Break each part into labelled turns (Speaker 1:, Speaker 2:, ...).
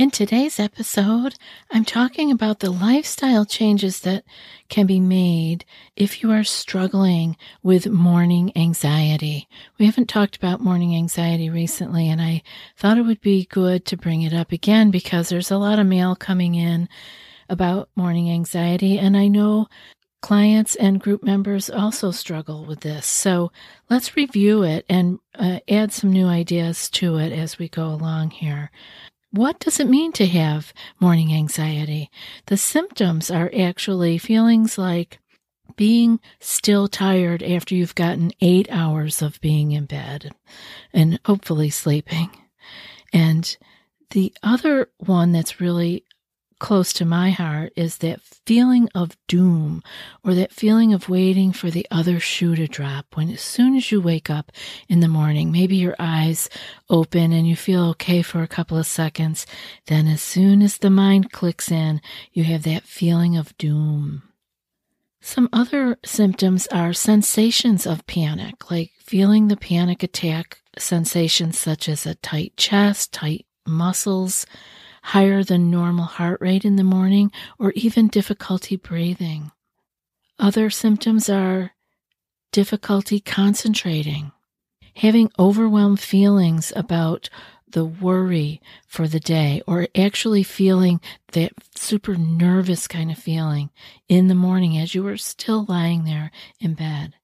Speaker 1: In today's episode, I'm talking about the lifestyle changes that can be made if you are struggling with morning anxiety. We haven't talked about morning anxiety recently, and I thought it would be good to bring it up again because there's a lot of mail coming in about morning anxiety, and I know clients and group members also struggle with this. So let's review it and uh, add some new ideas to it as we go along here. What does it mean to have morning anxiety? The symptoms are actually feelings like being still tired after you've gotten eight hours of being in bed and hopefully sleeping. And the other one that's really close to my heart is that feeling of doom or that feeling of waiting for the other shoe to drop when as soon as you wake up in the morning, maybe your eyes open and you feel okay for a couple of seconds. Then as soon as the mind clicks in, you have that feeling of doom. Some other symptoms are sensations of panic, like feeling the panic attack sensations such as a tight chest, tight muscles, higher than normal heart rate in the morning, or even difficulty breathing. Other symptoms are difficulty concentrating, having overwhelmed feelings about the worry for the day, or actually feeling that super nervous kind of feeling in the morning as you are still lying there in bed.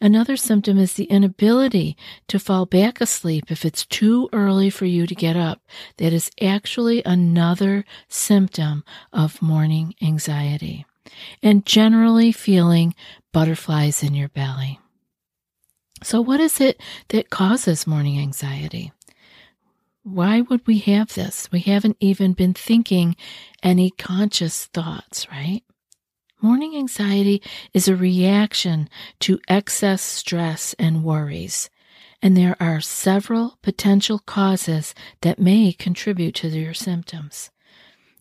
Speaker 1: Another symptom is the inability to fall back asleep if it's too early for you to get up. That is actually another symptom of morning anxiety. And generally feeling butterflies in your belly. So, what is it that causes morning anxiety? Why would we have this? We haven't even been thinking any conscious thoughts, right? Morning anxiety is a reaction to excess stress and worries, and there are several potential causes that may contribute to your symptoms.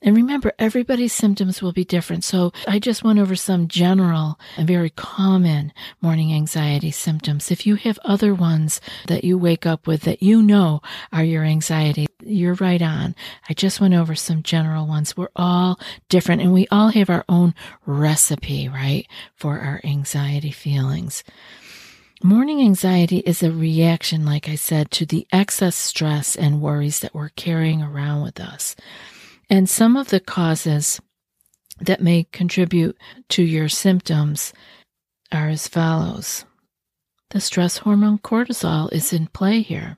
Speaker 1: And remember, everybody's symptoms will be different. So I just went over some general and very common morning anxiety symptoms. If you have other ones that you wake up with that you know are your anxiety, you're right on. I just went over some general ones. We're all different and we all have our own recipe, right, for our anxiety feelings. Morning anxiety is a reaction, like I said, to the excess stress and worries that we're carrying around with us. And some of the causes that may contribute to your symptoms are as follows. The stress hormone cortisol is in play here.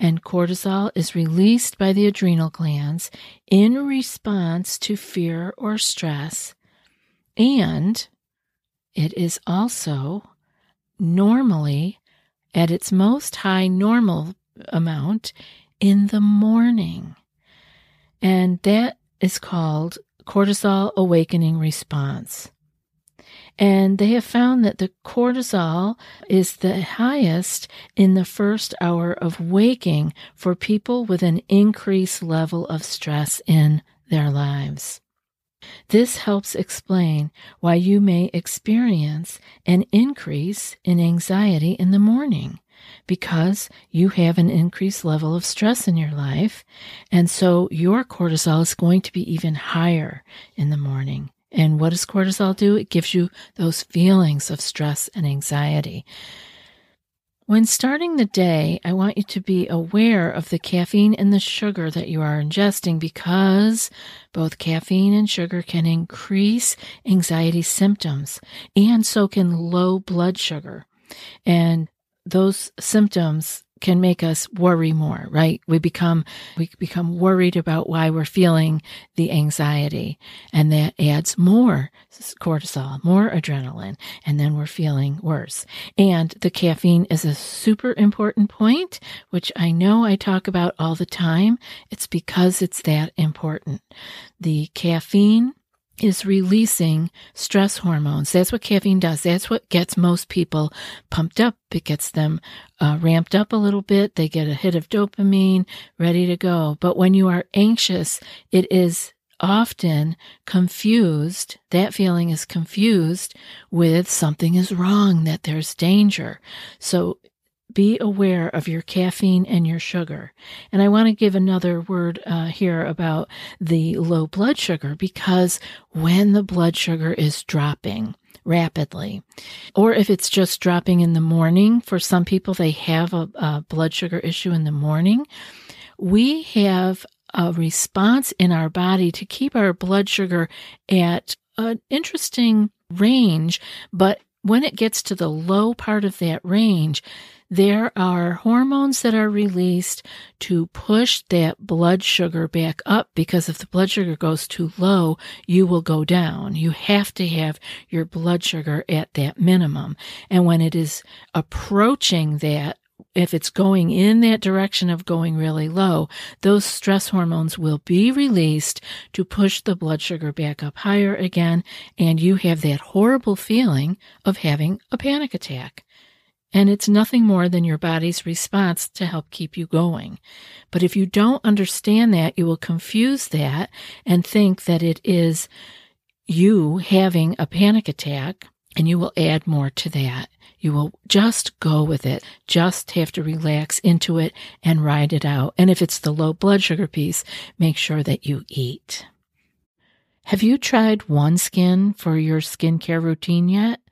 Speaker 1: And cortisol is released by the adrenal glands in response to fear or stress. And it is also normally at its most high normal amount in the morning. And that is called cortisol awakening response. And they have found that the cortisol is the highest in the first hour of waking for people with an increased level of stress in their lives. This helps explain why you may experience an increase in anxiety in the morning because you have an increased level of stress in your life. And so your cortisol is going to be even higher in the morning. And what does cortisol do? It gives you those feelings of stress and anxiety. When starting the day, I want you to be aware of the caffeine and the sugar that you are ingesting because both caffeine and sugar can increase anxiety symptoms and so can low blood sugar. And those symptoms can make us worry more, right? We become, we become worried about why we're feeling the anxiety and that adds more cortisol, more adrenaline, and then we're feeling worse. And the caffeine is a super important point, which I know I talk about all the time. It's because it's that important. The caffeine is releasing stress hormones. That's what caffeine does. That's what gets most people pumped up. It gets them uh, ramped up a little bit. They get a hit of dopamine, ready to go. But when you are anxious, it is often confused. That feeling is confused with something is wrong, that there's danger. So be aware of your caffeine and your sugar. And I want to give another word uh, here about the low blood sugar because when the blood sugar is dropping, rapidly. Or if it's just dropping in the morning, for some people, they have a, a, blood sugar issue in the morning. We have a response in our body to keep our blood sugar at an interesting range, but when it gets to the low part of that range, there are hormones that are released to push that blood sugar back up because if the blood sugar goes too low, you will go down. You have to have your blood sugar at that minimum. And when it is approaching that, if it's going in that direction of going really low, those stress hormones will be released to push the blood sugar back up higher again, and you have that horrible feeling of having a panic attack. And it's nothing more than your body's response to help keep you going. But if you don't understand that, you will confuse that and think that it is you having a panic attack, and you will add more to that. You will just go with it, just have to relax into it and ride it out. And if it's the low blood sugar piece, make sure that you eat. Have you tried OneSkin for your skincare routine yet?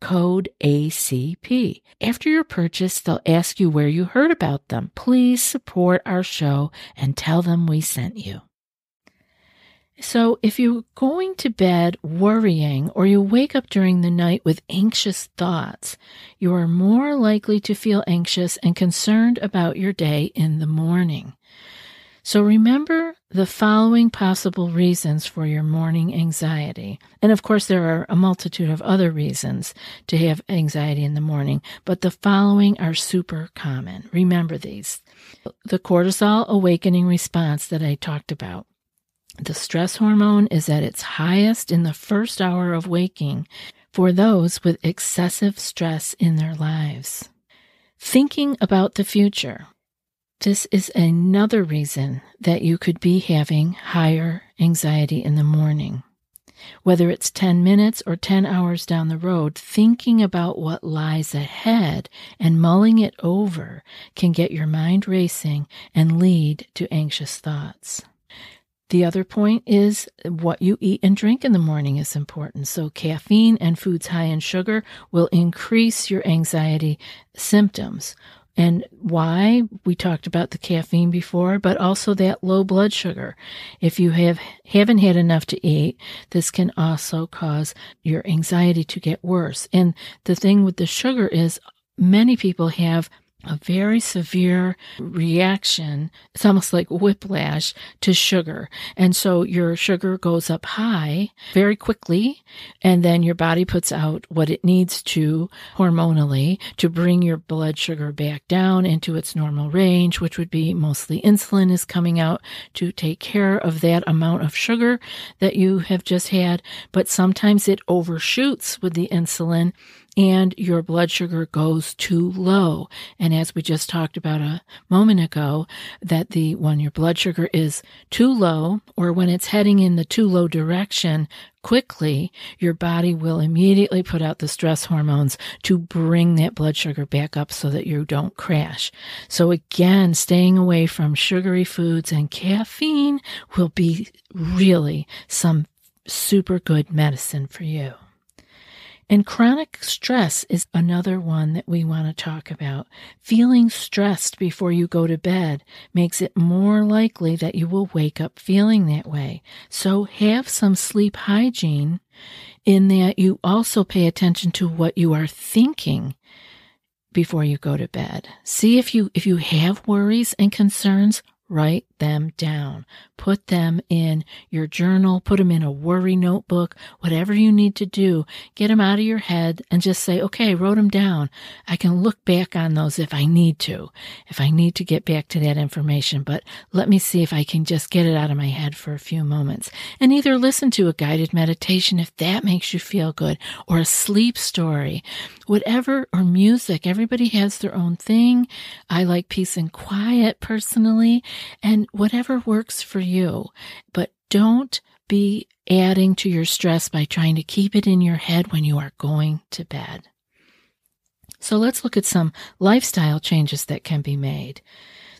Speaker 1: code ACP. After your purchase, they'll ask you where you heard about them. Please support our show and tell them we sent you. So, if you're going to bed worrying or you wake up during the night with anxious thoughts, you are more likely to feel anxious and concerned about your day in the morning. So remember the following possible reasons for your morning anxiety. And of course, there are a multitude of other reasons to have anxiety in the morning, but the following are super common. Remember these. The cortisol awakening response that I talked about. The stress hormone is at its highest in the first hour of waking for those with excessive stress in their lives. Thinking about the future. This is another reason that you could be having higher anxiety in the morning. Whether it's 10 minutes or 10 hours down the road, thinking about what lies ahead and mulling it over can get your mind racing and lead to anxious thoughts. The other point is what you eat and drink in the morning is important. So, caffeine and foods high in sugar will increase your anxiety symptoms. And why? We talked about the caffeine before, but also that low blood sugar. If you have haven't had enough to eat, this can also cause your anxiety to get worse. And the thing with the sugar is many people have a very severe reaction. It's almost like whiplash to sugar. And so your sugar goes up high very quickly, and then your body puts out what it needs to hormonally to bring your blood sugar back down into its normal range, which would be mostly insulin is coming out to take care of that amount of sugar that you have just had. But sometimes it overshoots with the insulin and your blood sugar goes too low. And as we just talked about a moment ago, that the when your blood sugar is too low or when it's heading in the too low direction quickly, your body will immediately put out the stress hormones to bring that blood sugar back up so that you don't crash. So again, staying away from sugary foods and caffeine will be really some super good medicine for you. And chronic stress is another one that we want to talk about. Feeling stressed before you go to bed makes it more likely that you will wake up feeling that way. So have some sleep hygiene in that you also pay attention to what you are thinking before you go to bed. See if you if you have worries and concerns, write them down. Put them in your journal, put them in a worry notebook, whatever you need to do. Get them out of your head and just say, okay, wrote them down. I can look back on those if I need to, if I need to get back to that information, but let me see if I can just get it out of my head for a few moments. And either listen to a guided meditation if that makes you feel good or a sleep story, whatever, or music. Everybody has their own thing. I like peace and quiet personally and whatever works for you. But don't be adding to your stress by trying to keep it in your head when you are going to bed. So let's look at some lifestyle changes that can be made.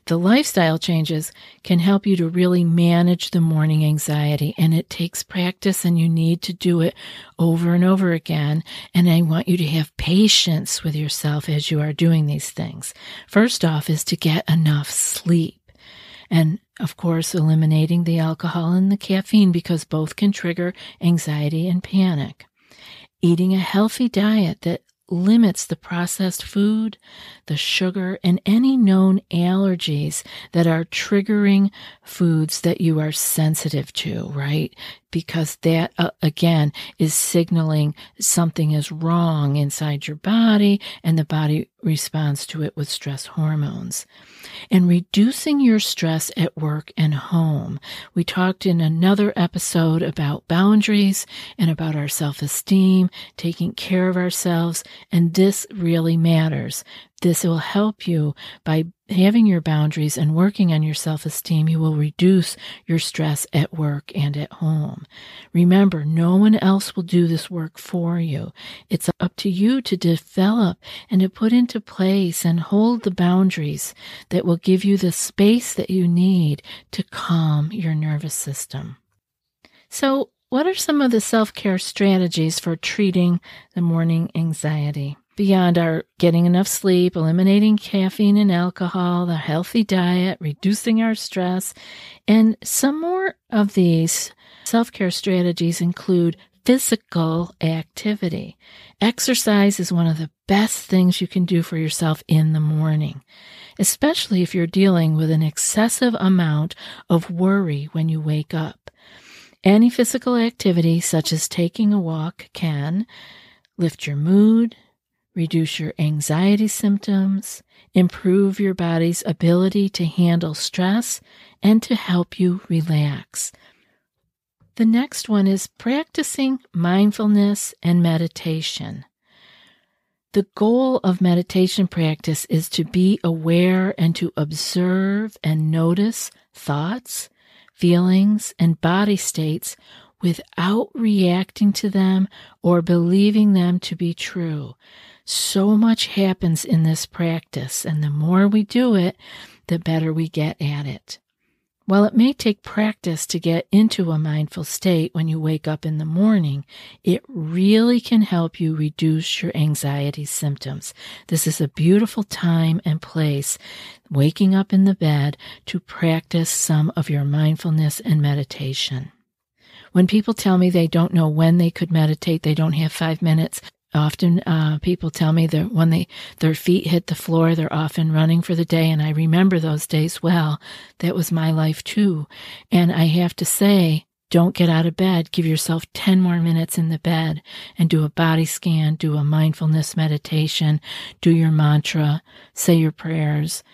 Speaker 1: The lifestyle changes can help you to really manage the morning anxiety, and it takes practice, and you need to do it over and over again. And I want you to have patience with yourself as you are doing these things. First off, is to get enough sleep. And of course, eliminating the alcohol and the caffeine because both can trigger anxiety and panic. Eating a healthy diet that limits the processed food, the sugar, and any known allergies that are triggering foods that you are sensitive to, right? Because that, uh, again, is signaling something is wrong inside your body, and the body responds to it with stress hormones and reducing your stress at work and home. We talked in another episode about boundaries and about our self esteem, taking care of ourselves, and this really matters this will help you by having your boundaries and working on your self esteem. You will reduce your stress at work and at home. Remember, no one else will do this work for you. It's up to you to develop and to put into place and hold the boundaries that will give you the space that you need to calm your nervous system. So, what are some of the self care strategies for treating the morning anxiety? Beyond our getting enough sleep, eliminating caffeine and alcohol, the healthy diet, reducing our stress. And some more of these self care strategies include physical activity. Exercise is one of the best things you can do for yourself in the morning, especially if you're dealing with an excessive amount of worry when you wake up. Any physical activity, such as taking a walk, can lift your mood, reduce your anxiety symptoms, improve your body's ability to handle stress, and to help you relax. The next one is practicing mindfulness and meditation. The goal of meditation practice is to be aware and to observe and notice thoughts, feelings, and body states without reacting to them or believing them to be true. So much happens in this practice, and the more we do it, the better we get at it. While it may take practice to get into a mindful state when you wake up in the morning, it really can help you reduce your anxiety symptoms. This is a beautiful time and place, waking up in the bed, to practice some of your mindfulness and meditation. When people tell me they don't know when they could meditate, they don't have five minutes, Often uh, people tell me that when they their feet hit the floor, they're often running for the day, and I remember those days well. That was my life too, and I have to say, don't get out of bed. Give yourself 10 more minutes in the bed and do a body scan, do a mindfulness meditation, do your mantra, say your prayers,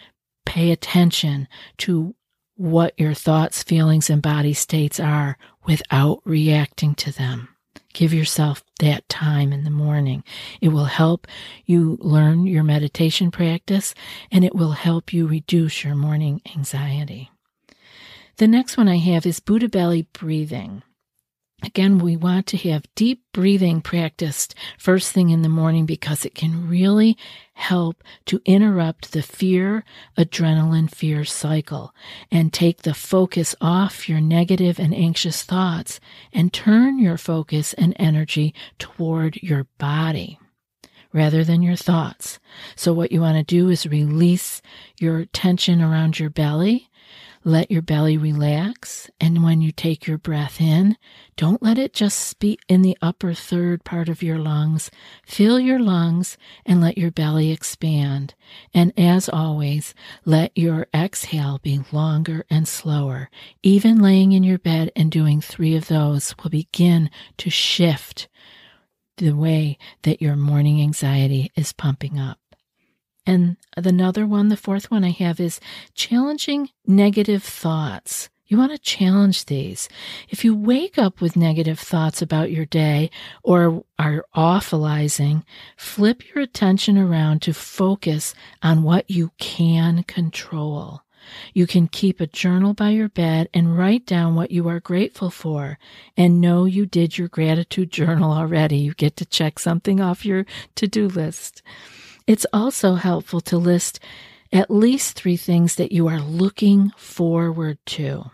Speaker 1: pay attention to what your thoughts, feelings, and body states are without reacting to them. Give yourself that time in the morning. It will help you learn your meditation practice and it will help you reduce your morning anxiety. The next one I have is Buddha belly breathing. Again, we want to have deep breathing practiced first thing in the morning because it can really help to interrupt the fear, adrenaline fear cycle and take the focus off your negative and anxious thoughts and turn your focus and energy toward your body rather than your thoughts. So what you want to do is release your tension around your belly let your belly relax. And when you take your breath in, don't let it just be in the upper third part of your lungs. Fill your lungs and let your belly expand. And as always, let your exhale be longer and slower. Even laying in your bed and doing three of those will begin to shift the way that your morning anxiety is pumping up. And another one, the fourth one I have is challenging negative thoughts. You want to challenge these. If you wake up with negative thoughts about your day or are awfulizing, flip your attention around to focus on what you can control. You can keep a journal by your bed and write down what you are grateful for and know you did your gratitude journal already. You get to check something off your to do list. It's also helpful to list at least three things that you are looking forward to.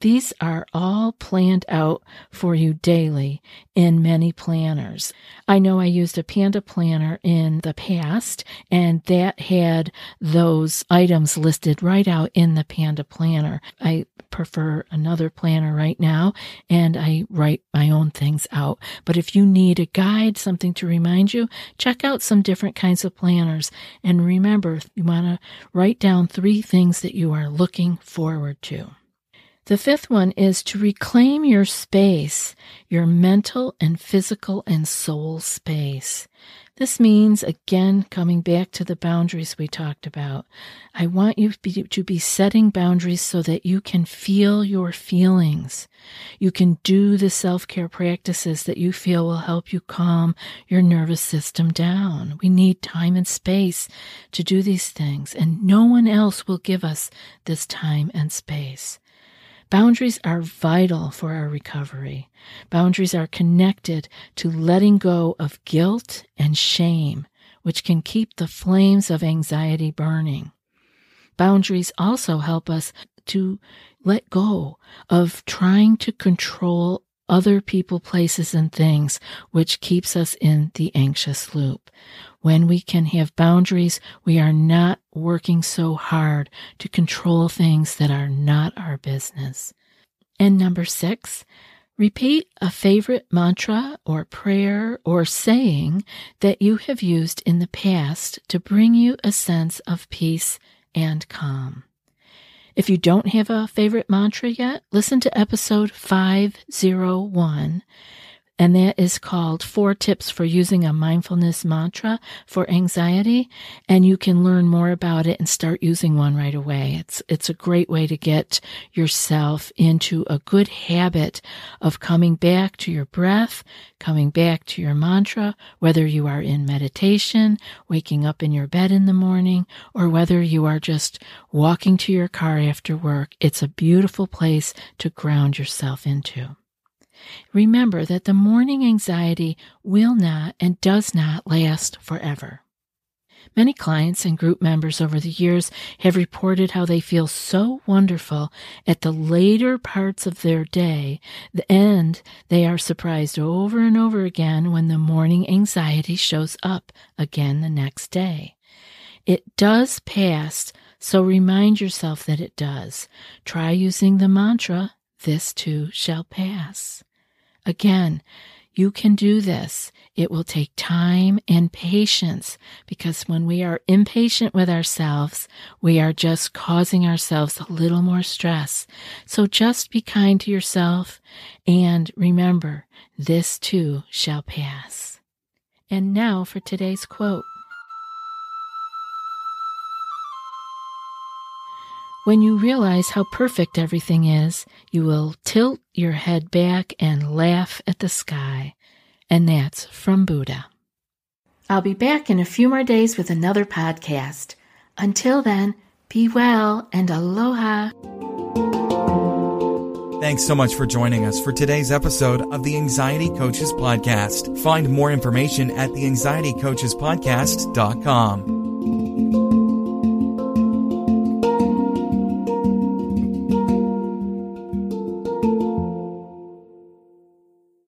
Speaker 1: These are all planned out for you daily in many planners. I know I used a Panda planner in the past, and that had those items listed right out in the Panda planner. I prefer another planner right now, and I write my own things out. But if you need a guide, something to remind you, check out some different kinds of planners. And remember, you want to write down three things that you are looking forward to. The fifth one is to reclaim your space, your mental and physical and soul space. This means, again, coming back to the boundaries we talked about. I want you to be setting boundaries so that you can feel your feelings. You can do the self care practices that you feel will help you calm your nervous system down. We need time and space to do these things, and no one else will give us this time and space. Boundaries are vital for our recovery. Boundaries are connected to letting go of guilt and shame, which can keep the flames of anxiety burning. Boundaries also help us to let go of trying to control other people, places, and things, which keeps us in the anxious loop. When we can have boundaries, we are not working so hard to control things that are not our business. And number six, repeat a favorite mantra or prayer or saying that you have used in the past to bring you a sense of peace and calm. If you don't have a favorite mantra yet, listen to episode 501 and that is called Four Tips for Using a Mindfulness Mantra for Anxiety. And you can learn more about it and start using one right away. It's, it's a great way to get yourself into a good habit of coming back to your breath, coming back to your mantra, whether you are in meditation, waking up in your bed in the morning, or whether you are just walking to your car after work. It's a beautiful place to ground yourself into. Remember that the morning anxiety will not and does not last forever. Many clients and group members over the years have reported how they feel so wonderful at the later parts of their day, and they are surprised over and over again when the morning anxiety shows up again the next day. It does pass, so remind yourself that it does. Try using the mantra, This too shall pass. Again, You can do this. It will take time and patience because when we are impatient with ourselves, we are just causing ourselves a little more stress. So just be kind to yourself and remember, this too shall pass. And now for today's quote. When you realize how perfect everything is, you will tilt your head back and laugh at the sky. And that's from Buddha. I'll be back in a few more days with another podcast. Until then, be well and aloha.
Speaker 2: Thanks so much for joining us for today's episode of the Anxiety Coaches Podcast. Find more information at the anxietycoachespodcast.com.